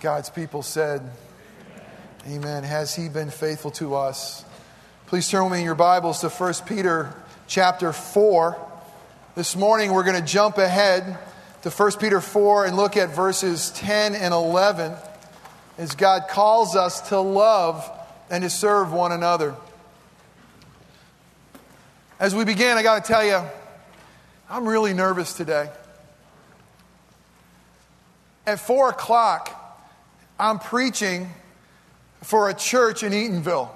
God's people said, Amen. Amen. Has he been faithful to us? Please turn with me in your Bibles to 1 Peter chapter 4. This morning we're going to jump ahead to 1 Peter 4 and look at verses 10 and 11 as God calls us to love and to serve one another. As we begin, I got to tell you, I'm really nervous today. At 4 o'clock, I'm preaching for a church in Eatonville.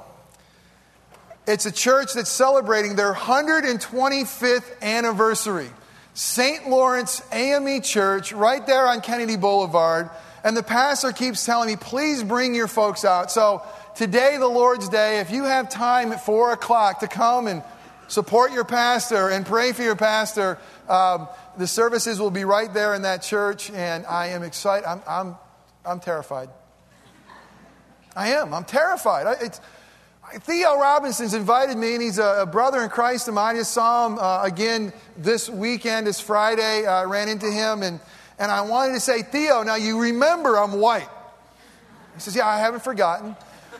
It's a church that's celebrating their 125th anniversary. St. Lawrence AME Church, right there on Kennedy Boulevard. And the pastor keeps telling me, please bring your folks out. So today, the Lord's Day, if you have time at 4 o'clock to come and support your pastor and pray for your pastor, um, the services will be right there in that church. And I am excited. I'm, I'm, I'm terrified. I am. I'm terrified. I, Theo Robinson's invited me, and he's a, a, brother in Christ of mine. I just saw him uh, again this weekend, this Friday. I ran into him, and, and I wanted to say, Theo, now you remember I'm white. He says, Yeah, I haven't forgotten.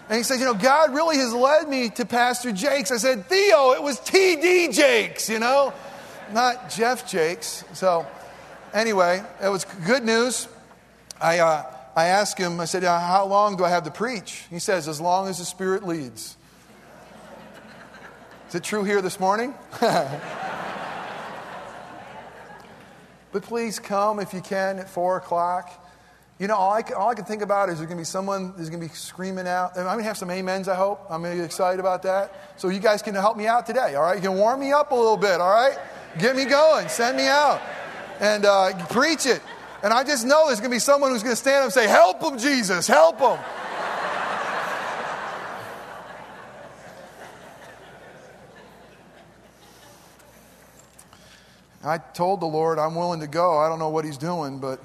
And he says, You know, God really has led me to Pastor Jakes. I said, Theo, it was TD Jakes, you know, not Jeff Jakes. So, anyway, it was good news. I, uh, I asked him, I said, How long do I have to preach? He says, As long as the Spirit leads. Is it true here this morning? but please come if you can at 4 o'clock. You know, all I, all I can think about is there's going to be someone who's going to be screaming out. I'm going to have some amens, I hope. I'm going to be excited about that. So you guys can help me out today, all right? You can warm me up a little bit, all right? Get me going. Send me out. And uh, preach it. And I just know there's going to be someone who's going to stand up and say, Help them, Jesus, help them. I told the Lord I'm willing to go. I don't know what He's doing, but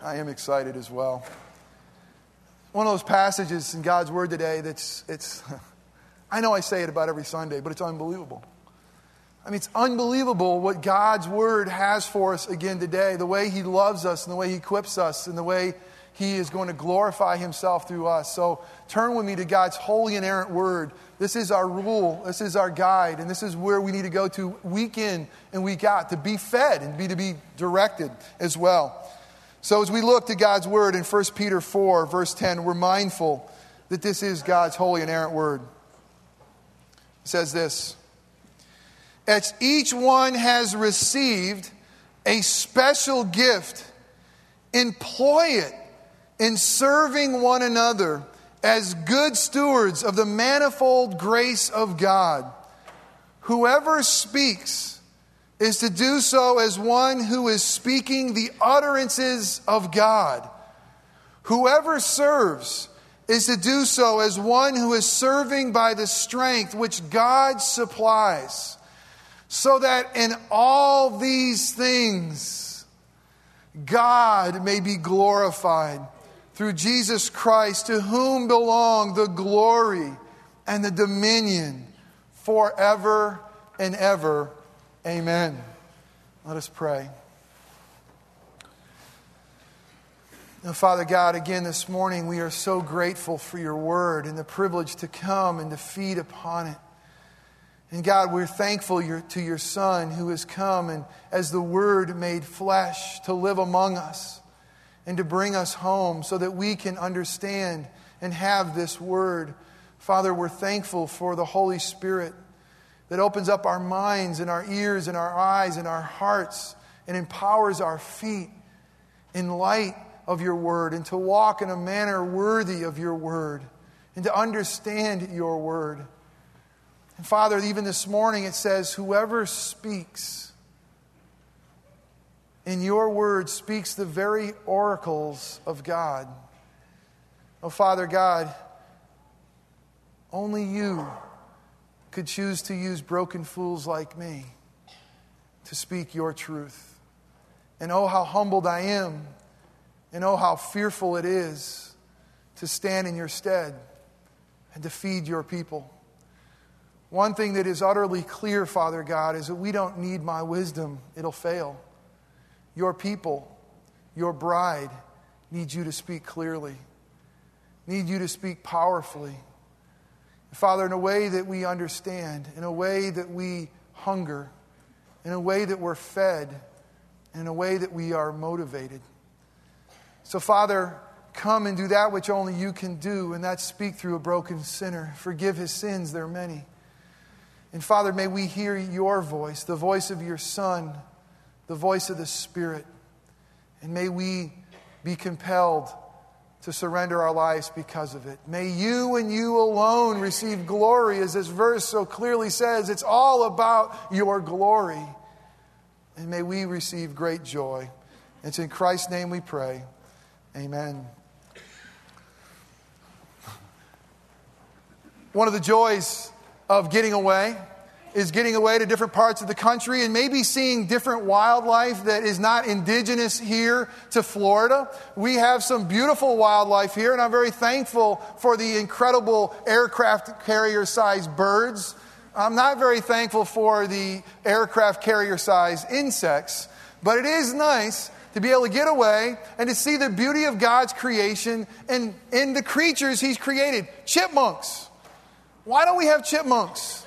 I am excited as well. One of those passages in God's Word today that's, it's, I know I say it about every Sunday, but it's unbelievable. I mean, it's unbelievable what God's word has for us again today. The way He loves us and the way He equips us and the way He is going to glorify Himself through us. So turn with me to God's holy and inerrant word. This is our rule, this is our guide, and this is where we need to go to week in and week out to be fed and be to be directed as well. So as we look to God's word in 1 Peter 4, verse 10, we're mindful that this is God's holy and inerrant word. It says this as each one has received a special gift, employ it in serving one another as good stewards of the manifold grace of God. Whoever speaks is to do so as one who is speaking the utterances of God. Whoever serves is to do so as one who is serving by the strength which God supplies so that in all these things God may be glorified through Jesus Christ, to whom belong the glory and the dominion forever and ever. Amen. Let us pray. Now, Father God, again this morning, we are so grateful for your word and the privilege to come and to feed upon it. And God, we're thankful to your Son who has come and as the Word made flesh to live among us and to bring us home so that we can understand and have this Word. Father, we're thankful for the Holy Spirit that opens up our minds and our ears and our eyes and our hearts and empowers our feet in light of your Word and to walk in a manner worthy of your Word and to understand your Word. And Father, even this morning it says, whoever speaks in your word speaks the very oracles of God. Oh, Father God, only you could choose to use broken fools like me to speak your truth. And oh, how humbled I am, and oh, how fearful it is to stand in your stead and to feed your people. One thing that is utterly clear, Father God, is that we don't need my wisdom, it'll fail. Your people, your bride, need you to speak clearly, need you to speak powerfully. Father, in a way that we understand, in a way that we hunger, in a way that we're fed, in a way that we are motivated. So, Father, come and do that which only you can do, and that's speak through a broken sinner. Forgive his sins, there are many. And Father, may we hear your voice, the voice of your Son, the voice of the Spirit. And may we be compelled to surrender our lives because of it. May you and you alone receive glory, as this verse so clearly says. It's all about your glory. And may we receive great joy. It's in Christ's name we pray. Amen. One of the joys of getting away is getting away to different parts of the country and maybe seeing different wildlife that is not indigenous here to Florida. We have some beautiful wildlife here, and I'm very thankful for the incredible aircraft carrier sized birds. I'm not very thankful for the aircraft carrier sized insects, but it is nice to be able to get away and to see the beauty of God's creation and in the creatures He's created. Chipmunks. Why don't we have chipmunks?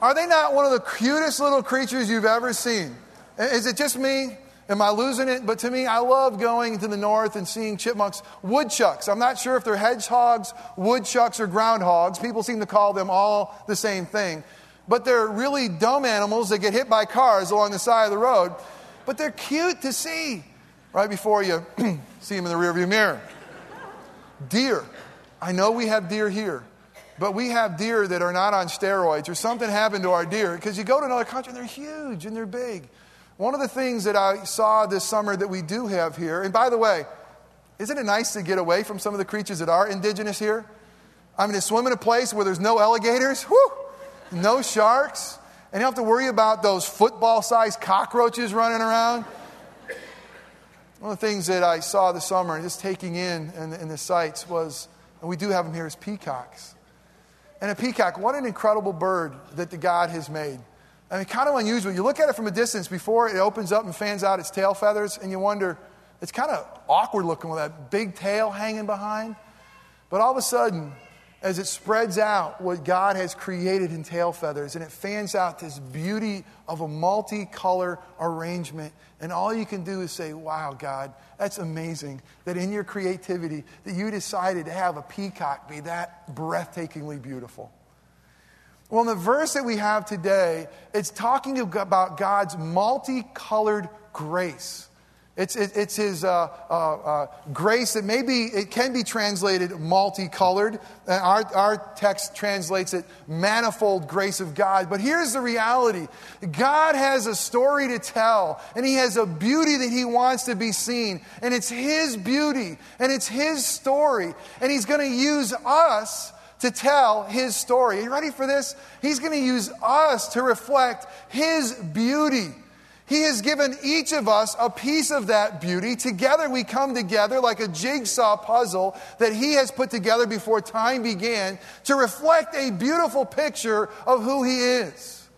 Are they not one of the cutest little creatures you've ever seen? Is it just me? Am I losing it? But to me, I love going to the north and seeing chipmunks. Woodchucks. I'm not sure if they're hedgehogs, woodchucks, or groundhogs. People seem to call them all the same thing. But they're really dumb animals that get hit by cars along the side of the road. But they're cute to see right before you see them in the rearview mirror. Deer. I know we have deer here. But we have deer that are not on steroids, or something happened to our deer because you go to another country and they're huge and they're big. One of the things that I saw this summer that we do have here, and by the way, isn't it nice to get away from some of the creatures that are indigenous here? I mean, to swim in a place where there's no alligators, whoo, no sharks, and you don't have to worry about those football sized cockroaches running around. One of the things that I saw this summer and just taking in in, in the sights was, and we do have them here, is peacocks. And a peacock, what an incredible bird that the God has made. I mean, kind of unusual. You look at it from a distance before it opens up and fans out its tail feathers, and you wonder, it's kind of awkward looking with that big tail hanging behind. But all of a sudden, as it spreads out what God has created in tail feathers, and it fans out this beauty of a multicolor arrangement. And all you can do is say, Wow, God, that's amazing that in your creativity that you decided to have a peacock be that breathtakingly beautiful. Well, in the verse that we have today, it's talking about God's multicolored grace. It's, it, it's his uh, uh, uh, grace that maybe it can be translated multicolored. Uh, our, our text translates it manifold grace of God. But here's the reality God has a story to tell, and he has a beauty that he wants to be seen. And it's his beauty, and it's his story. And he's going to use us to tell his story. Are you ready for this? He's going to use us to reflect his beauty. He has given each of us a piece of that beauty. Together we come together like a jigsaw puzzle that He has put together before time began to reflect a beautiful picture of who He is.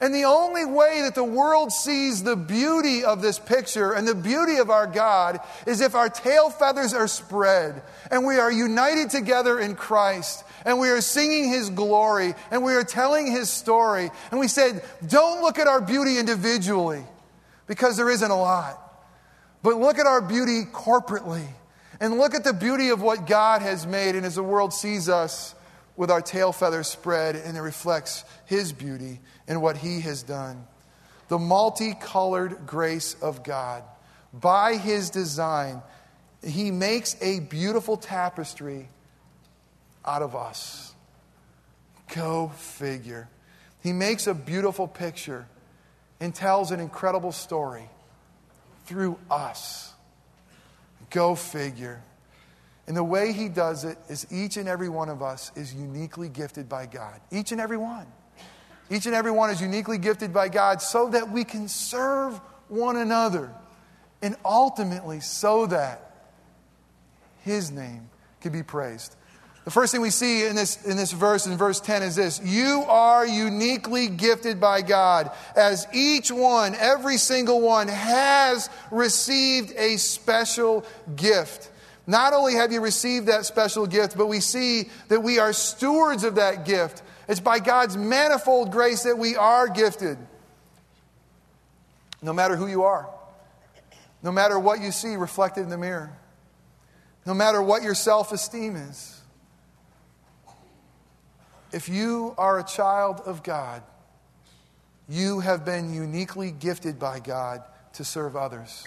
And the only way that the world sees the beauty of this picture and the beauty of our God is if our tail feathers are spread and we are united together in Christ and we are singing His glory and we are telling His story. And we said, don't look at our beauty individually because there isn't a lot, but look at our beauty corporately and look at the beauty of what God has made. And as the world sees us with our tail feathers spread, and it reflects His beauty and what He has done. The multicolored grace of God. By His design, He makes a beautiful tapestry out of us. Go figure. He makes a beautiful picture and tells an incredible story through us. Go figure. And the way he does it is each and every one of us is uniquely gifted by God. Each and every one. Each and every one is uniquely gifted by God so that we can serve one another and ultimately so that his name can be praised. The first thing we see in this, in this verse, in verse 10, is this You are uniquely gifted by God, as each one, every single one, has received a special gift. Not only have you received that special gift, but we see that we are stewards of that gift. It's by God's manifold grace that we are gifted. No matter who you are, no matter what you see reflected in the mirror, no matter what your self esteem is, if you are a child of God, you have been uniquely gifted by God to serve others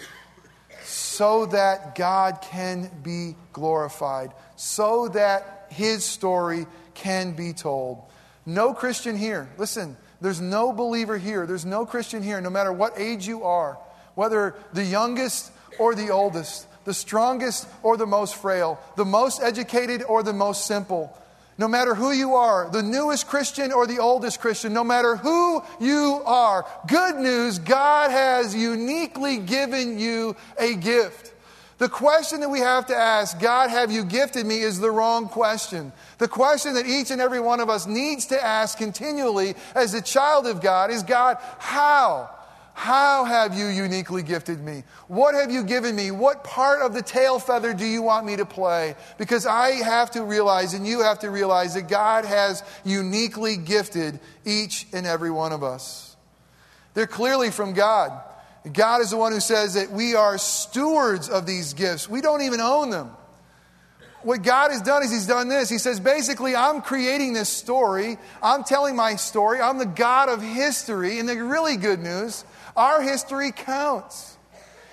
so that God can be glorified, so that his story can be told. No Christian here, listen, there's no believer here, there's no Christian here, no matter what age you are, whether the youngest or the oldest, the strongest or the most frail, the most educated or the most simple no matter who you are, the newest Christian or the oldest Christian, no matter who you are, good news, God has uniquely given you a gift. The question that we have to ask, God, have you gifted me, is the wrong question. The question that each and every one of us needs to ask continually as a child of God is God, how? How have you uniquely gifted me? What have you given me? What part of the tail feather do you want me to play? Because I have to realize, and you have to realize, that God has uniquely gifted each and every one of us. They're clearly from God. God is the one who says that we are stewards of these gifts. We don't even own them. What God has done is He's done this. He says, basically, I'm creating this story. I'm telling my story. I'm the God of history. And the really good news our history counts.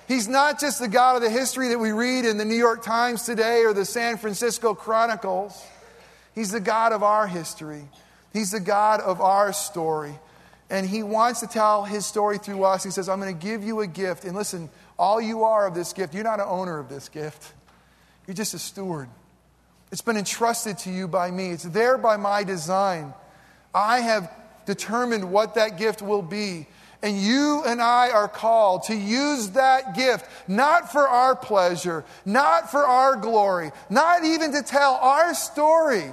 He's not just the God of the history that we read in the New York Times today or the San Francisco Chronicles. He's the God of our history. He's the God of our story. And He wants to tell His story through us. He says, I'm going to give you a gift. And listen, all you are of this gift, you're not an owner of this gift, you're just a steward. It's been entrusted to you by me, it's there by my design. I have determined what that gift will be. And you and I are called to use that gift, not for our pleasure, not for our glory, not even to tell our story,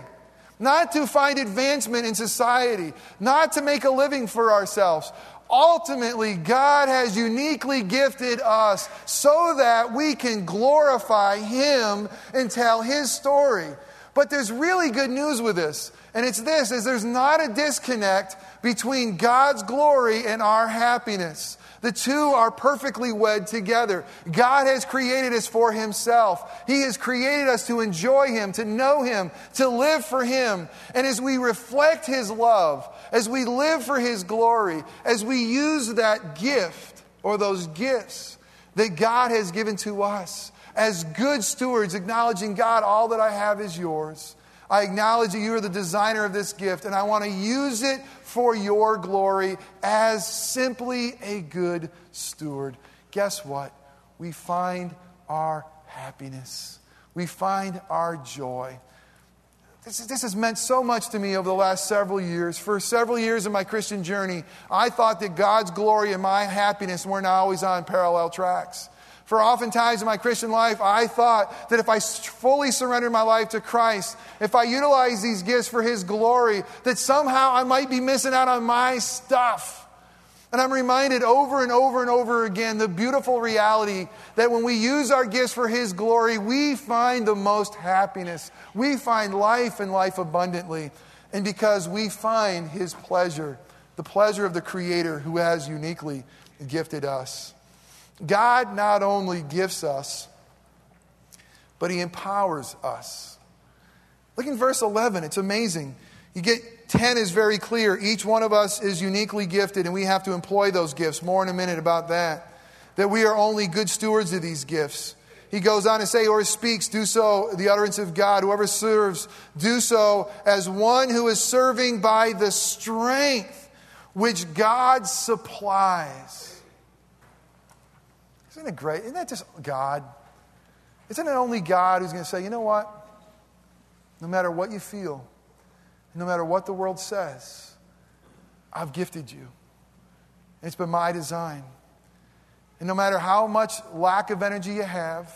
not to find advancement in society, not to make a living for ourselves. Ultimately, God has uniquely gifted us so that we can glorify Him and tell His story. But there's really good news with this. And it's this is there's not a disconnect between God's glory and our happiness. The two are perfectly wed together. God has created us for Himself. He has created us to enjoy Him, to know Him, to live for Him. And as we reflect His love, as we live for His glory, as we use that gift or those gifts that God has given to us, as good stewards, acknowledging God, all that I have is yours. I acknowledge that you are the designer of this gift, and I want to use it for your glory as simply a good steward. Guess what? We find our happiness, we find our joy. This, this, has meant so much to me over the last several years. For several years of my Christian journey, I thought that God's glory and my happiness were not always on parallel tracks. For oftentimes in my Christian life, I thought that if I fully surrendered my life to Christ, if I utilized these gifts for His glory, that somehow I might be missing out on my stuff. And I'm reminded over and over and over again the beautiful reality that when we use our gifts for His glory, we find the most happiness. We find life and life abundantly. And because we find His pleasure, the pleasure of the Creator who has uniquely gifted us. God not only gifts us, but He empowers us. Look in verse 11, it's amazing. You get 10 is very clear. Each one of us is uniquely gifted, and we have to employ those gifts. More in a minute about that. That we are only good stewards of these gifts. He goes on to say, or speaks, do so, the utterance of God. Whoever serves, do so as one who is serving by the strength which God supplies. Isn't it great? Isn't that just God? Isn't it only God who's going to say, you know what? No matter what you feel, no matter what the world says, I've gifted you. It's been my design. And no matter how much lack of energy you have,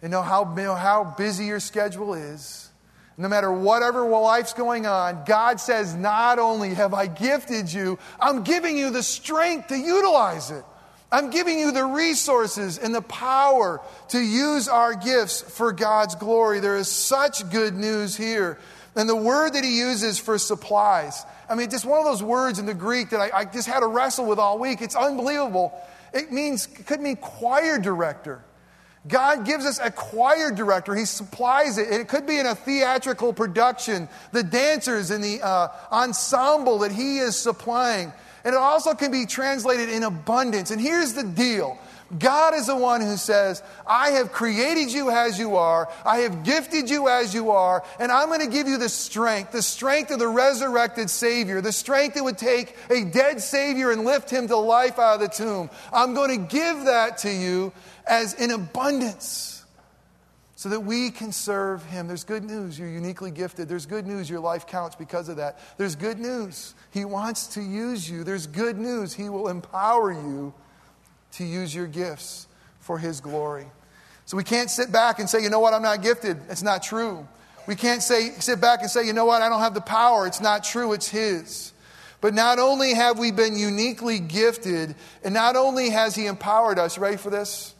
and know how, you know, how busy your schedule is, no matter whatever life's going on, God says, Not only have I gifted you, I'm giving you the strength to utilize it. I'm giving you the resources and the power to use our gifts for God's glory. There is such good news here. And the word that he uses for supplies, I mean, just one of those words in the Greek that I, I just had to wrestle with all week. It's unbelievable. It means, it could mean choir director. God gives us a choir director. He supplies it. It could be in a theatrical production, the dancers and the uh, ensemble that He is supplying. And it also can be translated in abundance. And here's the deal God is the one who says, I have created you as you are, I have gifted you as you are, and I'm going to give you the strength, the strength of the resurrected Savior, the strength that would take a dead Savior and lift him to life out of the tomb. I'm going to give that to you as in abundance so that we can serve him. There's good news. You're uniquely gifted. There's good news. Your life counts because of that. There's good news. He wants to use you. There's good news. He will empower you to use your gifts for his glory. So we can't sit back and say, you know what, I'm not gifted. It's not true. We can't say, sit back and say, you know what, I don't have the power. It's not true. It's his. But not only have we been uniquely gifted, and not only has he empowered us, ready for this?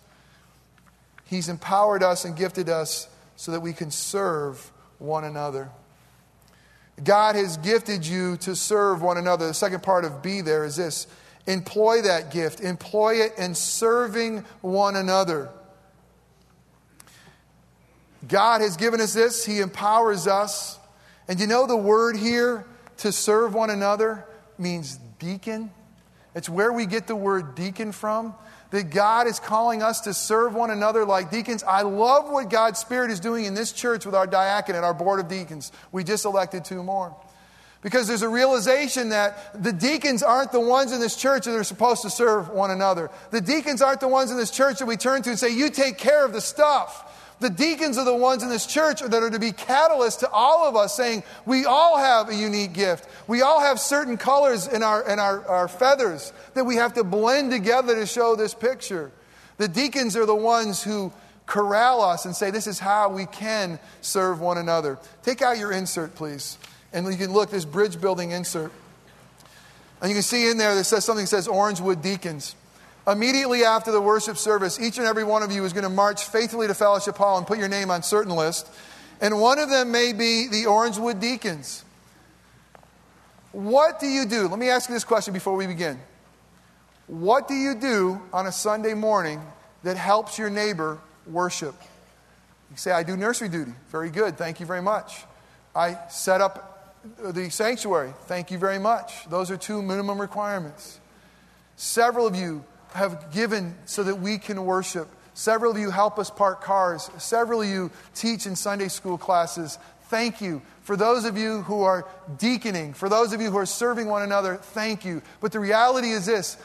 He's empowered us and gifted us so that we can serve one another. God has gifted you to serve one another. The second part of be there is this employ that gift, employ it in serving one another. God has given us this, He empowers us. And you know the word here to serve one another means deacon? It's where we get the word deacon from that God is calling us to serve one another like deacons. I love what God's Spirit is doing in this church with our diaconate, our board of deacons. We just elected two more. Because there's a realization that the deacons aren't the ones in this church that are supposed to serve one another. The deacons aren't the ones in this church that we turn to and say, You take care of the stuff. The deacons are the ones in this church that are to be catalysts to all of us, saying, We all have a unique gift. We all have certain colors in our, in our, our feathers that we have to blend together to show this picture. The deacons are the ones who corral us and say, This is how we can serve one another. Take out your insert, please. And you can look, this bridge building insert. And you can see in there that says something that says Orangewood Deacons. Immediately after the worship service, each and every one of you is going to march faithfully to Fellowship Hall and put your name on certain list. And one of them may be the Orangewood Deacons. What do you do? Let me ask you this question before we begin. What do you do on a Sunday morning that helps your neighbor worship? You say, I do nursery duty. Very good. Thank you very much. I set up the sanctuary. Thank you very much. Those are two minimum requirements. Several of you have given so that we can worship. Several of you help us park cars. Several of you teach in Sunday school classes. Thank you. For those of you who are deaconing, for those of you who are serving one another, thank you. But the reality is this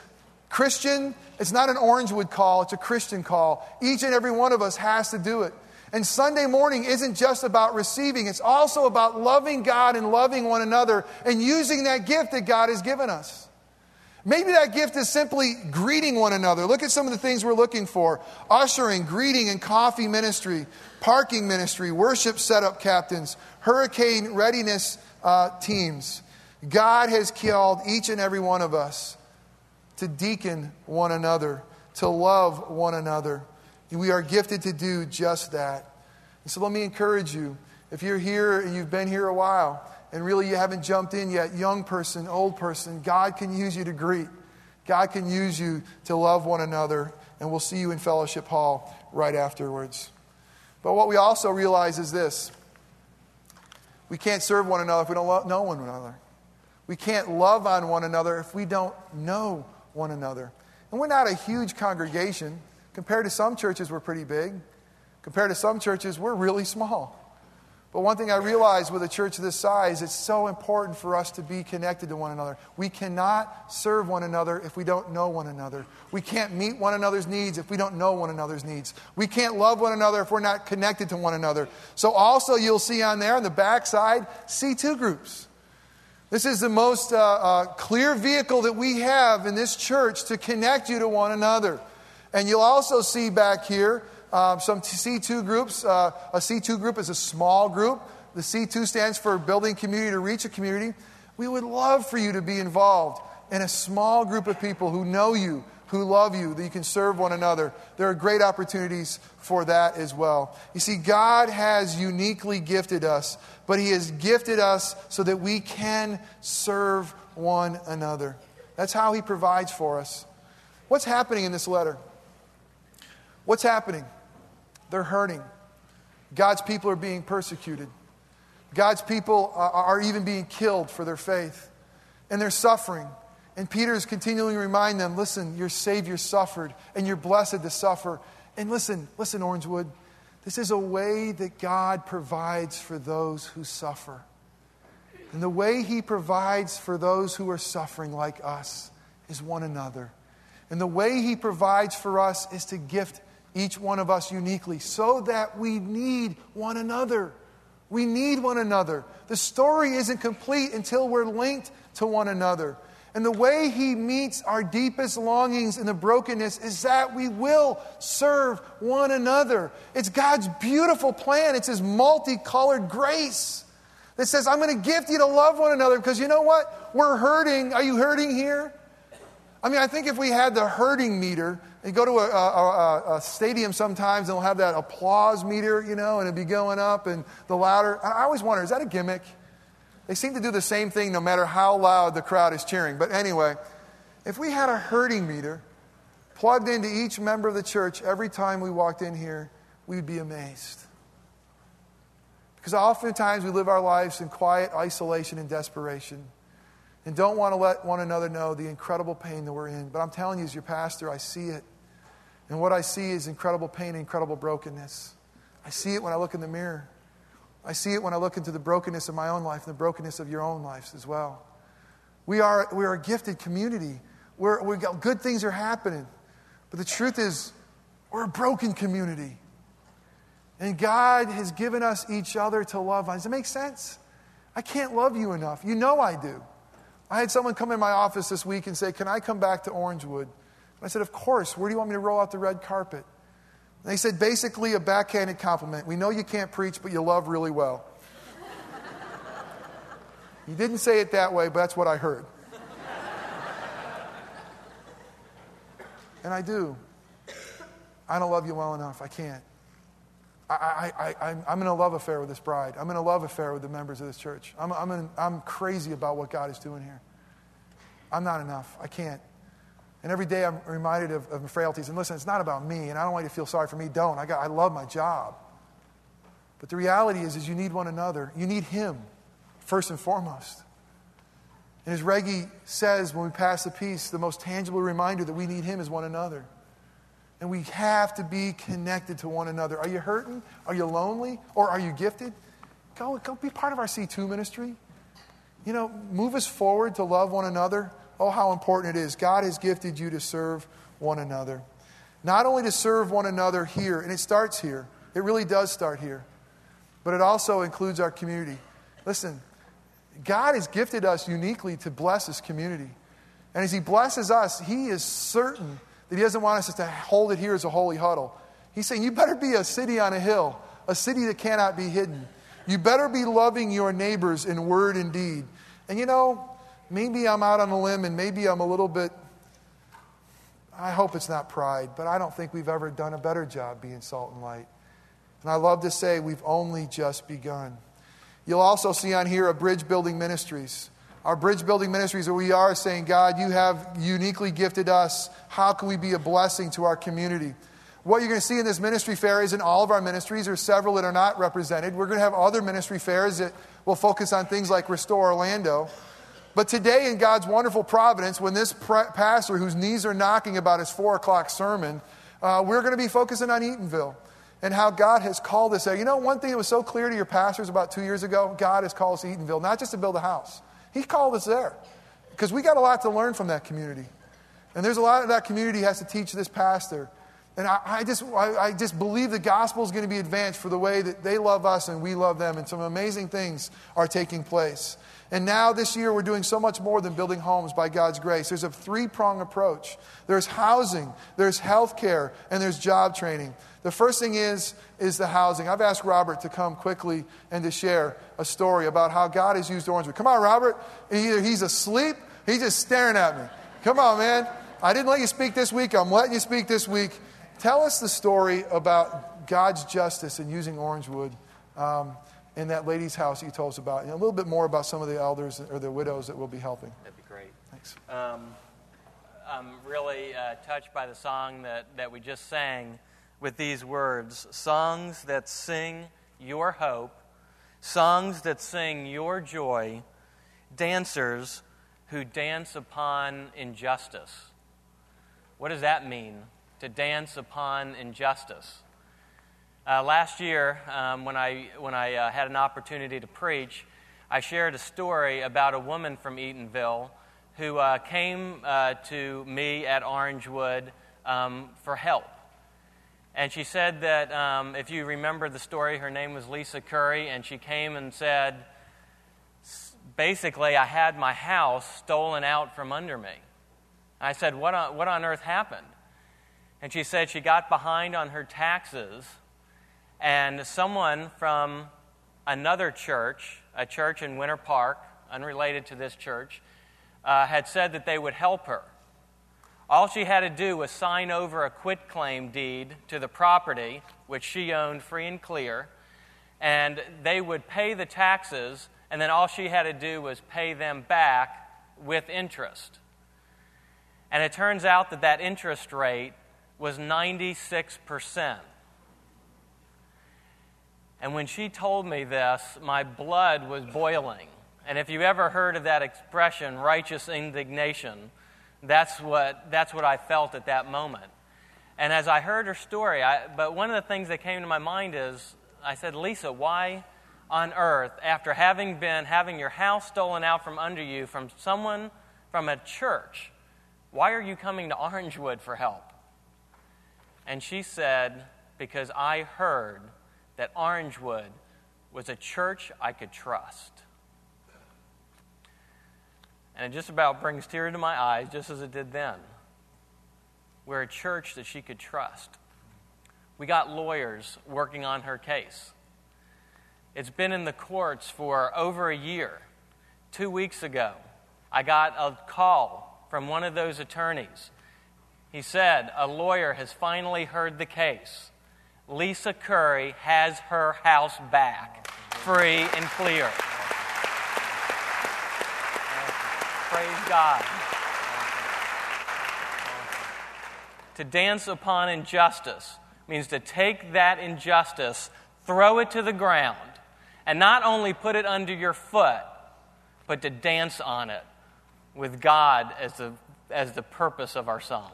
Christian, it's not an Orangewood call, it's a Christian call. Each and every one of us has to do it. And Sunday morning isn't just about receiving, it's also about loving God and loving one another and using that gift that God has given us. Maybe that gift is simply greeting one another. Look at some of the things we're looking for ushering, greeting, and coffee ministry, parking ministry, worship setup captains, hurricane readiness uh, teams. God has called each and every one of us to deacon one another, to love one another. We are gifted to do just that. And so let me encourage you if you're here and you've been here a while, and really you haven't jumped in yet, young person, old person, God can use you to greet. God can use you to love one another, and we'll see you in Fellowship Hall right afterwards. But what we also realize is this we can't serve one another if we don't know one another. We can't love on one another if we don't know one another. And we're not a huge congregation. Compared to some churches, we're pretty big. Compared to some churches, we're really small. But one thing I realize with a church this size, it's so important for us to be connected to one another. We cannot serve one another if we don't know one another. We can't meet one another's needs if we don't know one another's needs. We can't love one another if we're not connected to one another. So, also, you'll see on there on the back side, C2 groups. This is the most uh, uh, clear vehicle that we have in this church to connect you to one another. And you'll also see back here um, some C2 groups. Uh, a C2 group is a small group. The C2 stands for building community to reach a community. We would love for you to be involved in a small group of people who know you, who love you, that you can serve one another. There are great opportunities for that as well. You see, God has uniquely gifted us, but He has gifted us so that we can serve one another. That's how He provides for us. What's happening in this letter? What's happening? They're hurting. God's people are being persecuted. God's people are even being killed for their faith. And they're suffering. And Peter is continually reminding them listen, your Savior suffered, and you're blessed to suffer. And listen, listen, Orangewood, this is a way that God provides for those who suffer. And the way He provides for those who are suffering like us is one another. And the way He provides for us is to gift each one of us uniquely so that we need one another. We need one another. The story isn't complete until we're linked to one another. And the way He meets our deepest longings in the brokenness is that we will serve one another. It's God's beautiful plan, it's His multicolored grace that says, I'm going to gift you to love one another because you know what? We're hurting. Are you hurting here? I mean, I think if we had the hurting meter, you go to a, a, a, stadium sometimes and they'll have that applause meter, you know, and it'd be going up and the louder. I always wonder, is that a gimmick? They seem to do the same thing no matter how loud the crowd is cheering. But anyway, if we had a hurting meter plugged into each member of the church every time we walked in here, we'd be amazed. Because oftentimes we live our lives in quiet isolation and desperation and don't want to let one another know the incredible pain that we're in. But I'm telling you, as your pastor, I see it. And what I see is incredible pain, incredible brokenness. I see it when I look in the mirror. I see it when I look into the brokenness of my own life and the brokenness of your own lives as well. We are, we are a gifted community. We're, we got, good things are happening. But the truth is, we're a broken community. And God has given us each other to love. Does it make sense? I can't love you enough. You know I do. I had someone come in my office this week and say, Can I come back to Orangewood? I said, Of course. Where do you want me to roll out the red carpet? And they said, Basically, a backhanded compliment. We know you can't preach, but you love really well. you didn't say it that way, but that's what I heard. and I do. I don't love you well enough. I can't. I, I, I, am in a love affair with this bride. I'm in a love affair with the members of this church. I'm, I'm, in, I'm crazy about what God is doing here. I'm not enough. I can't. And every day I'm reminded of, of my frailties. And listen, it's not about me, and I don't want you to feel sorry for me. Don't. I, got, I love my job. But the reality is, is you need one another. You need Him, first and foremost. And as Reggie says when we pass the peace, the most tangible reminder that we need Him is one another. And we have to be connected to one another. Are you hurting? Are you lonely? Or are you gifted? Go, go be part of our C2 ministry. You know, move us forward to love one another. Oh, how important it is. God has gifted you to serve one another. Not only to serve one another here, and it starts here, it really does start here, but it also includes our community. Listen, God has gifted us uniquely to bless His community. And as He blesses us, He is certain that He doesn't want us to hold it here as a holy huddle. He's saying, You better be a city on a hill, a city that cannot be hidden. You better be loving your neighbors in word and deed. And you know, maybe I'm out on a limb and maybe I'm a little bit, I hope it's not pride, but I don't think we've ever done a better job being salt and light. And I love to say we've only just begun. You'll also see on here a bridge building ministries our bridge building ministries where we are saying, God, you have uniquely gifted us. How can we be a blessing to our community? What you're going to see in this ministry fair is in all of our ministries, there's several that are not represented. We're going to have other ministry fairs that will focus on things like Restore Orlando. But today, in God's wonderful providence, when this pastor, whose knees are knocking about his four o'clock sermon, uh, we're going to be focusing on Eatonville and how God has called us there. You know, one thing that was so clear to your pastors about two years ago God has called us to Eatonville, not just to build a house. He called us there because we got a lot to learn from that community. And there's a lot of that community has to teach this pastor. And I, I just, I, I, just believe the gospel is going to be advanced for the way that they love us and we love them. And some amazing things are taking place. And now this year, we're doing so much more than building homes by God's grace. There's a three prong approach there's housing, there's health care, and there's job training. The first thing is, is the housing. I've asked Robert to come quickly and to share a story about how God has used Orangewood. Come on, Robert. Either he's asleep, he's just staring at me. Come on, man. I didn't let you speak this week. I'm letting you speak this week. Tell us the story about God's justice in using Orangewood um, in that lady's house you told us about. And a little bit more about some of the elders or the widows that we'll be helping. That'd be great. Thanks. Um, I'm really uh, touched by the song that, that we just sang with these words songs that sing your hope, songs that sing your joy, dancers who dance upon injustice. What does that mean, to dance upon injustice? Uh, last year, um, when I, when I uh, had an opportunity to preach, I shared a story about a woman from Eatonville who uh, came uh, to me at Orangewood um, for help. And she said that um, if you remember the story, her name was Lisa Curry, and she came and said, basically, I had my house stolen out from under me. I said, what on, what on earth happened? And she said she got behind on her taxes, and someone from another church, a church in Winter Park, unrelated to this church, uh, had said that they would help her. All she had to do was sign over a quitclaim deed to the property, which she owned free and clear, and they would pay the taxes, and then all she had to do was pay them back with interest. And it turns out that that interest rate was 96%. And when she told me this, my blood was boiling. And if you ever heard of that expression, righteous indignation, that's what, that's what I felt at that moment. And as I heard her story, I, but one of the things that came to my mind is I said, Lisa, why on earth, after having been having your house stolen out from under you from someone from a church, why are you coming to Orangewood for help? And she said, Because I heard that Orangewood was a church I could trust. And it just about brings tears to my eyes, just as it did then. We're a church that she could trust. We got lawyers working on her case. It's been in the courts for over a year. Two weeks ago, I got a call from one of those attorneys. He said, A lawyer has finally heard the case. Lisa Curry has her house back, free and clear. Praise God. To dance upon injustice means to take that injustice, throw it to the ground, and not only put it under your foot, but to dance on it with God as the, as the purpose of our song.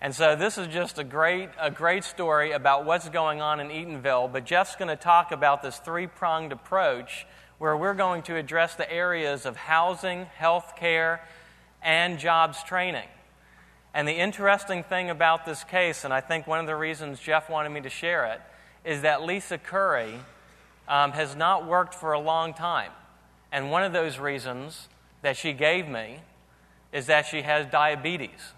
And so this is just a great, a great story about what's going on in Eatonville, but Jeff's going to talk about this three pronged approach where we're going to address the areas of housing, health care, and jobs training. And the interesting thing about this case, and I think one of the reasons Jeff wanted me to share it, is that Lisa Curry um, has not worked for a long time. And one of those reasons that she gave me is that she has diabetes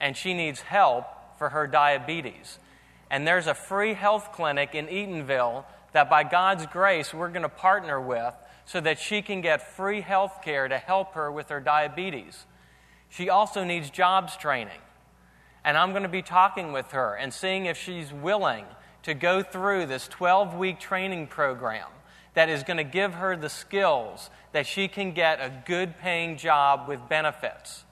and she needs help for her diabetes. And there's a free health clinic in Eatonville that by God's grace we're going to partner with so that she can get free health care to help her with her diabetes. She also needs jobs training. And I'm going to be talking with her and seeing if she's willing to go through this 12 week training program that is going to give her the skills that she can get a good paying job with benefits.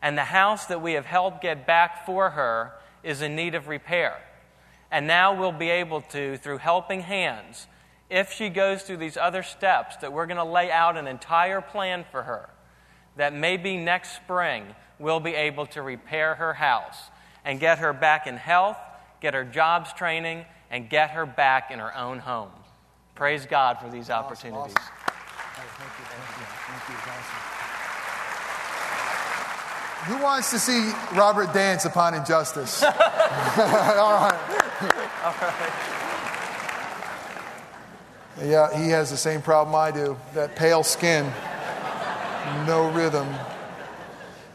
And the house that we have helped get back for her is in need of repair. And now we'll be able to, through helping hands, if she goes through these other steps, that we're going to lay out an entire plan for her, that maybe next spring we'll be able to repair her house and get her back in health, get her jobs training, and get her back in her own home. Praise God for these opportunities. Awesome. Thank you. Thank you. Thank you. Awesome. Who wants to see Robert dance upon injustice? All right. All right. Yeah, he has the same problem I do that pale skin, no rhythm.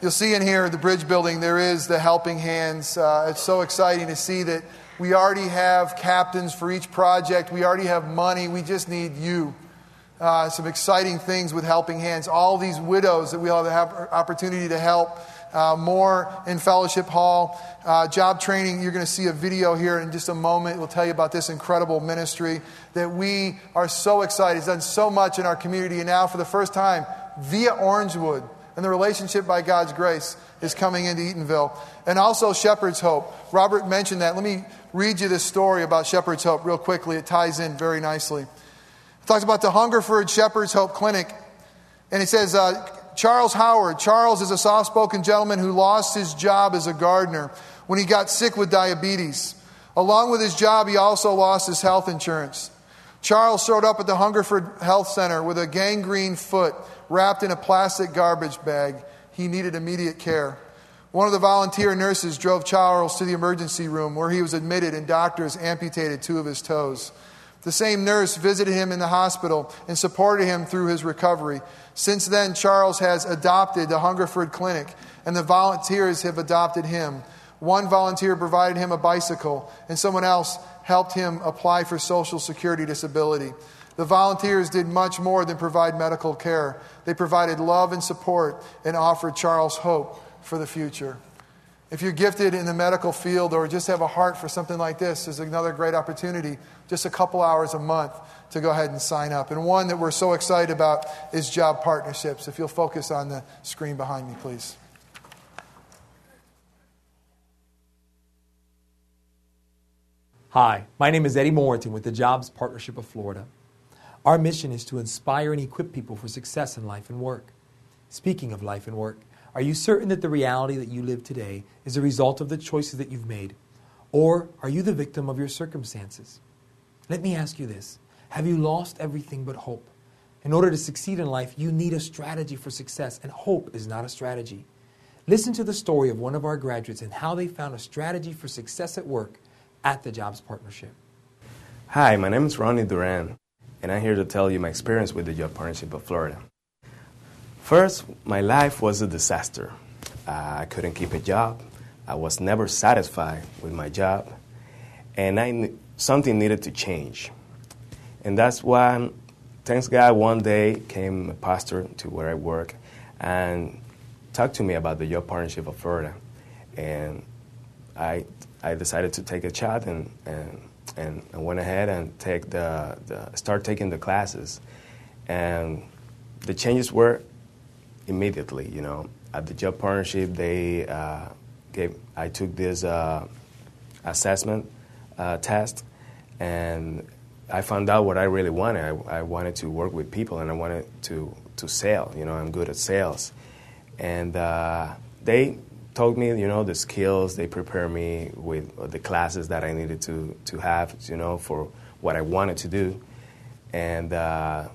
You'll see in here, the bridge building, there is the helping hands. Uh, it's so exciting to see that we already have captains for each project, we already have money, we just need you. Uh, some exciting things with helping hands. All these widows that we all have the opportunity to help uh, more in Fellowship Hall. Uh, job training, you're going to see a video here in just a moment. We'll tell you about this incredible ministry that we are so excited. It's done so much in our community, and now for the first time, via Orangewood, and the relationship by God's grace is coming into Eatonville. And also Shepherd's Hope. Robert mentioned that. Let me read you this story about Shepherd's Hope real quickly. It ties in very nicely. It talks about the Hungerford Shepherd's Hope Clinic. And it says, uh, Charles Howard. Charles is a soft spoken gentleman who lost his job as a gardener when he got sick with diabetes. Along with his job, he also lost his health insurance. Charles showed up at the Hungerford Health Center with a gangrene foot wrapped in a plastic garbage bag. He needed immediate care. One of the volunteer nurses drove Charles to the emergency room where he was admitted and doctors amputated two of his toes. The same nurse visited him in the hospital and supported him through his recovery. Since then, Charles has adopted the Hungerford Clinic, and the volunteers have adopted him. One volunteer provided him a bicycle, and someone else helped him apply for Social Security disability. The volunteers did much more than provide medical care. They provided love and support and offered Charles hope for the future. If you're gifted in the medical field or just have a heart for something like this, is another great opportunity, just a couple hours a month to go ahead and sign up. And one that we're so excited about is job partnerships. If you'll focus on the screen behind me, please. Hi, my name is Eddie Moreton with the Jobs Partnership of Florida. Our mission is to inspire and equip people for success in life and work. Speaking of life and work, are you certain that the reality that you live today is a result of the choices that you've made? Or are you the victim of your circumstances? Let me ask you this Have you lost everything but hope? In order to succeed in life, you need a strategy for success, and hope is not a strategy. Listen to the story of one of our graduates and how they found a strategy for success at work at the Jobs Partnership. Hi, my name is Ronnie Duran and I'm here to tell you my experience with the Job Partnership of Florida. First, my life was a disaster. Uh, I couldn't keep a job. I was never satisfied with my job, and I something needed to change. And that's why, thanks God, one day came a pastor to where I work and talked to me about the Job Partnership of Florida, and I I decided to take a shot and and and I went ahead and take the, the start taking the classes, and the changes were immediately. You know, at the job partnership, they uh, gave I took this uh, assessment uh, test, and I found out what I really wanted. I, I, wanted to work with people, and I wanted to to sell. You know, I'm good at sales, and uh, they taught me, you know, the skills. They prepared me with the classes that I needed to, to have, you know, for what I wanted to do. And uh,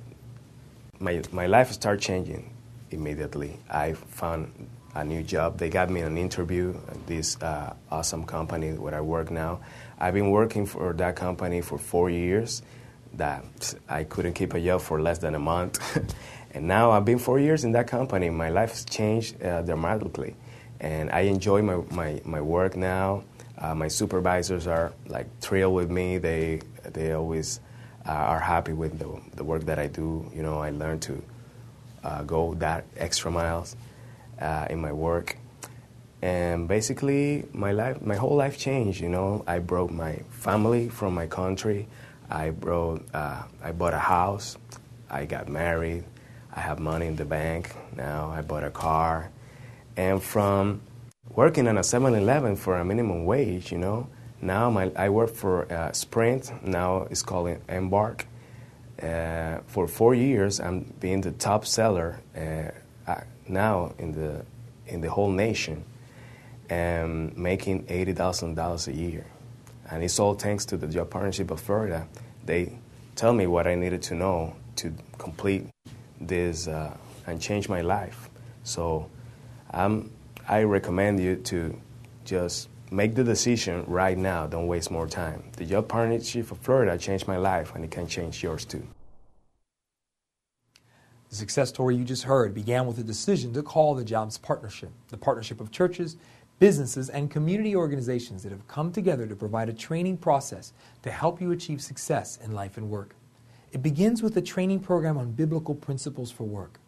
my, my life started changing immediately. I found a new job. They got me an interview at this uh, awesome company where I work now. I've been working for that company for four years. That I couldn't keep a job for less than a month. and now I've been four years in that company. My life has changed uh, dramatically and I enjoy my, my, my work now. Uh, my supervisors are like thrilled with me. They they always uh, are happy with the, the work that I do. You know, I learn to uh, go that extra miles uh, in my work, and basically my life, my whole life changed. You know, I brought my family from my country. I brought, uh, I bought a house. I got married. I have money in the bank now. I bought a car and from working on a 7-Eleven for a minimum wage, you know, now my, I work for uh, Sprint. Now it's called Embarq. Uh, for four years, I'm being the top seller uh, now in the in the whole nation, and making eighty thousand dollars a year. And it's all thanks to the Job Partnership of Florida. They tell me what I needed to know to complete this uh, and change my life. So um, I recommend you to just make the decision right now. Don't waste more time. The Job Partnership of Florida changed my life, and it can change yours too. The success story you just heard began with a decision to call the Jobs Partnership, the partnership of churches, businesses, and community organizations that have come together to provide a training process to help you achieve success in life and work. It begins with a training program on biblical principles for work.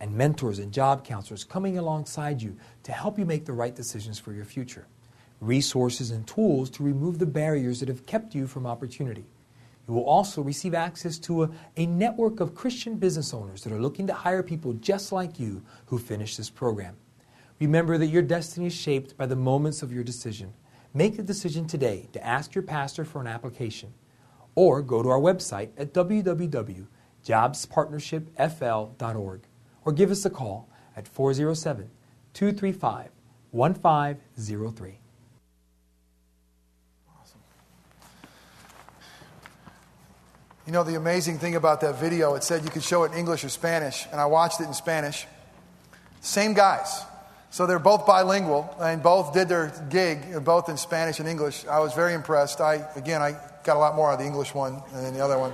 and mentors and job counselors coming alongside you to help you make the right decisions for your future, resources and tools to remove the barriers that have kept you from opportunity. You will also receive access to a, a network of Christian business owners that are looking to hire people just like you who finish this program. Remember that your destiny is shaped by the moments of your decision. Make the decision today to ask your pastor for an application or go to our website at www.jobspartnershipfl.org or give us a call at 407 235 1503. You know, the amazing thing about that video, it said you could show it in English or Spanish, and I watched it in Spanish. Same guys. So they're both bilingual and both did their gig, both in Spanish and English. I was very impressed. I, again, I got a lot more out of the English one than the other one.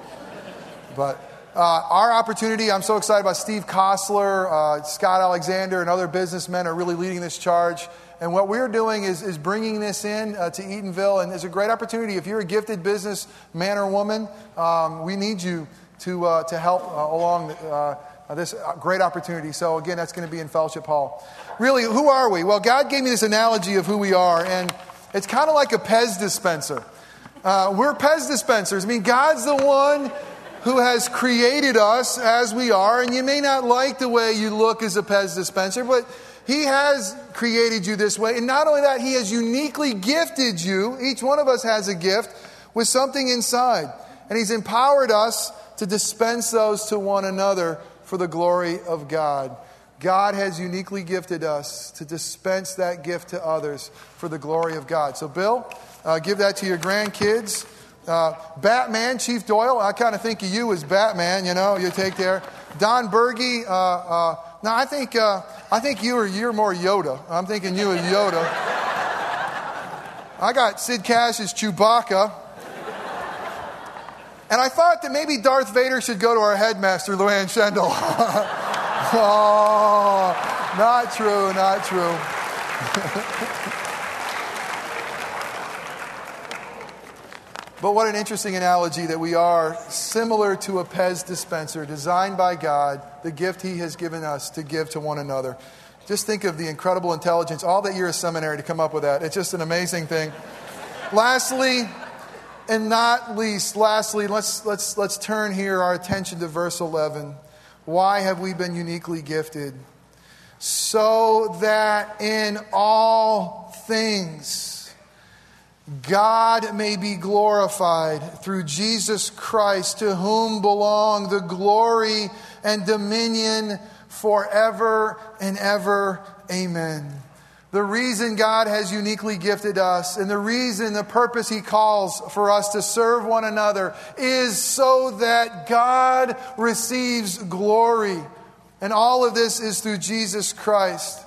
But uh, our opportunity, I'm so excited about Steve Kostler, uh, Scott Alexander, and other businessmen are really leading this charge. And what we're doing is, is bringing this in uh, to Eatonville, and it's a great opportunity. If you're a gifted business man or woman, um, we need you to, uh, to help uh, along uh, this great opportunity. So, again, that's going to be in Fellowship Hall. Really, who are we? Well, God gave me this analogy of who we are, and it's kind of like a Pez dispenser. Uh, we're Pez dispensers. I mean, God's the one who has created us as we are, and you may not like the way you look as a Pez dispenser, but He has created you this way. And not only that, He has uniquely gifted you, each one of us has a gift, with something inside. And He's empowered us to dispense those to one another for the glory of God. God has uniquely gifted us to dispense that gift to others for the glory of God. So, Bill, uh, give that to your grandkids. Uh, Batman, Chief Doyle, I kind of think of you as Batman, you know, you take there. Don Berge, uh, uh, now I think, uh, I think you are, you're more Yoda. I'm thinking you are Yoda. I got Sid Cash as Chewbacca. And I thought that maybe Darth Vader should go to our headmaster, Luann Schendel. oh, not true, not true. But what an interesting analogy that we are similar to a Pez dispenser designed by God, the gift He has given us to give to one another. Just think of the incredible intelligence, all that year of seminary to come up with that. It's just an amazing thing. lastly, and not least, lastly, let's, let's, let's turn here our attention to verse 11. Why have we been uniquely gifted? So that in all things, God may be glorified through Jesus Christ, to whom belong the glory and dominion forever and ever. Amen. The reason God has uniquely gifted us and the reason, the purpose He calls for us to serve one another is so that God receives glory. And all of this is through Jesus Christ.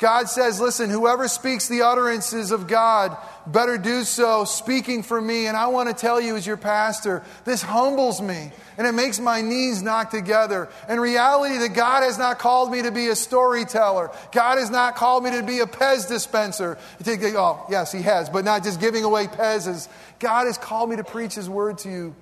God says, listen, whoever speaks the utterances of God better do so speaking for me. And I want to tell you, as your pastor, this humbles me and it makes my knees knock together. In reality, that God has not called me to be a storyteller. God has not called me to be a Pez dispenser. Oh, yes, He has, but not just giving away Pez's. God has called me to preach His word to you,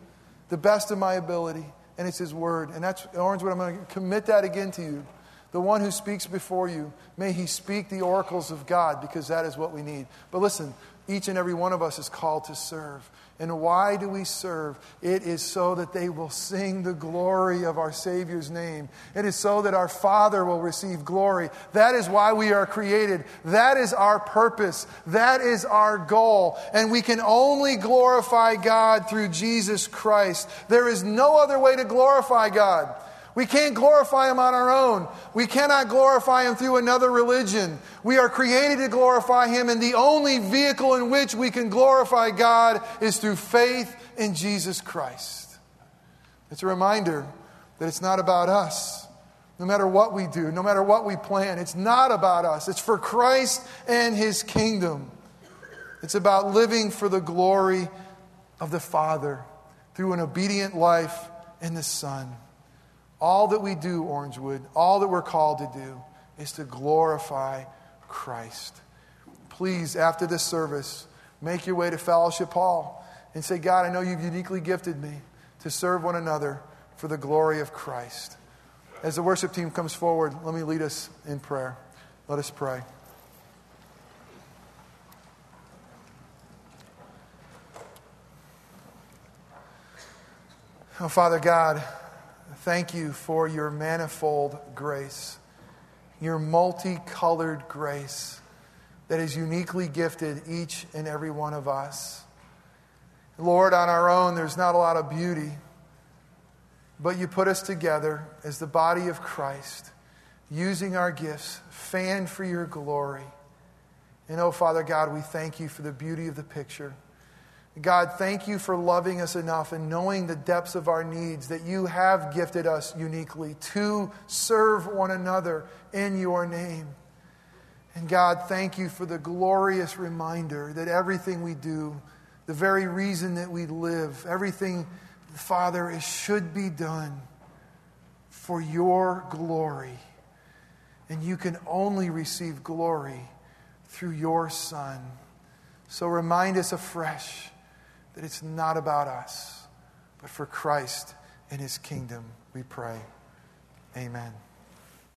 the best of my ability, and it's His word. And that's, orange. Orangewood, I'm going to commit that again to you the one who speaks before you, may he speak the oracles of God because that is what we need. But listen, each and every one of us is called to serve. And why do we serve? It is so that they will sing the glory of our Savior's name. It is so that our Father will receive glory. That is why we are created. That is our purpose. That is our goal. And we can only glorify God through Jesus Christ. There is no other way to glorify God. We can't glorify Him on our own. We cannot glorify Him through another religion. We are created to glorify Him, and the only vehicle in which we can glorify God is through faith in Jesus Christ. It's a reminder that it's not about us. No matter what we do, no matter what we plan, it's not about us. It's for Christ and His kingdom. It's about living for the glory of the Father through an obedient life in the Son. All that we do, Orangewood, all that we're called to do is to glorify Christ. Please, after this service, make your way to Fellowship Hall and say, God, I know you've uniquely gifted me to serve one another for the glory of Christ. As the worship team comes forward, let me lead us in prayer. Let us pray. Oh, Father God, thank you for your manifold grace, your multicolored grace that is uniquely gifted each and every one of us. Lord, on our own, there's not a lot of beauty, but you put us together as the body of Christ, using our gifts, fanned for your glory. And oh, Father God, we thank you for the beauty of the picture. God, thank you for loving us enough and knowing the depths of our needs that you have gifted us uniquely to serve one another in your name. And God, thank you for the glorious reminder that everything we do, the very reason that we live, everything, Father, is, should be done for your glory. And you can only receive glory through your Son. So remind us afresh that it's not about us, but for Christ and his kingdom, we pray. Amen.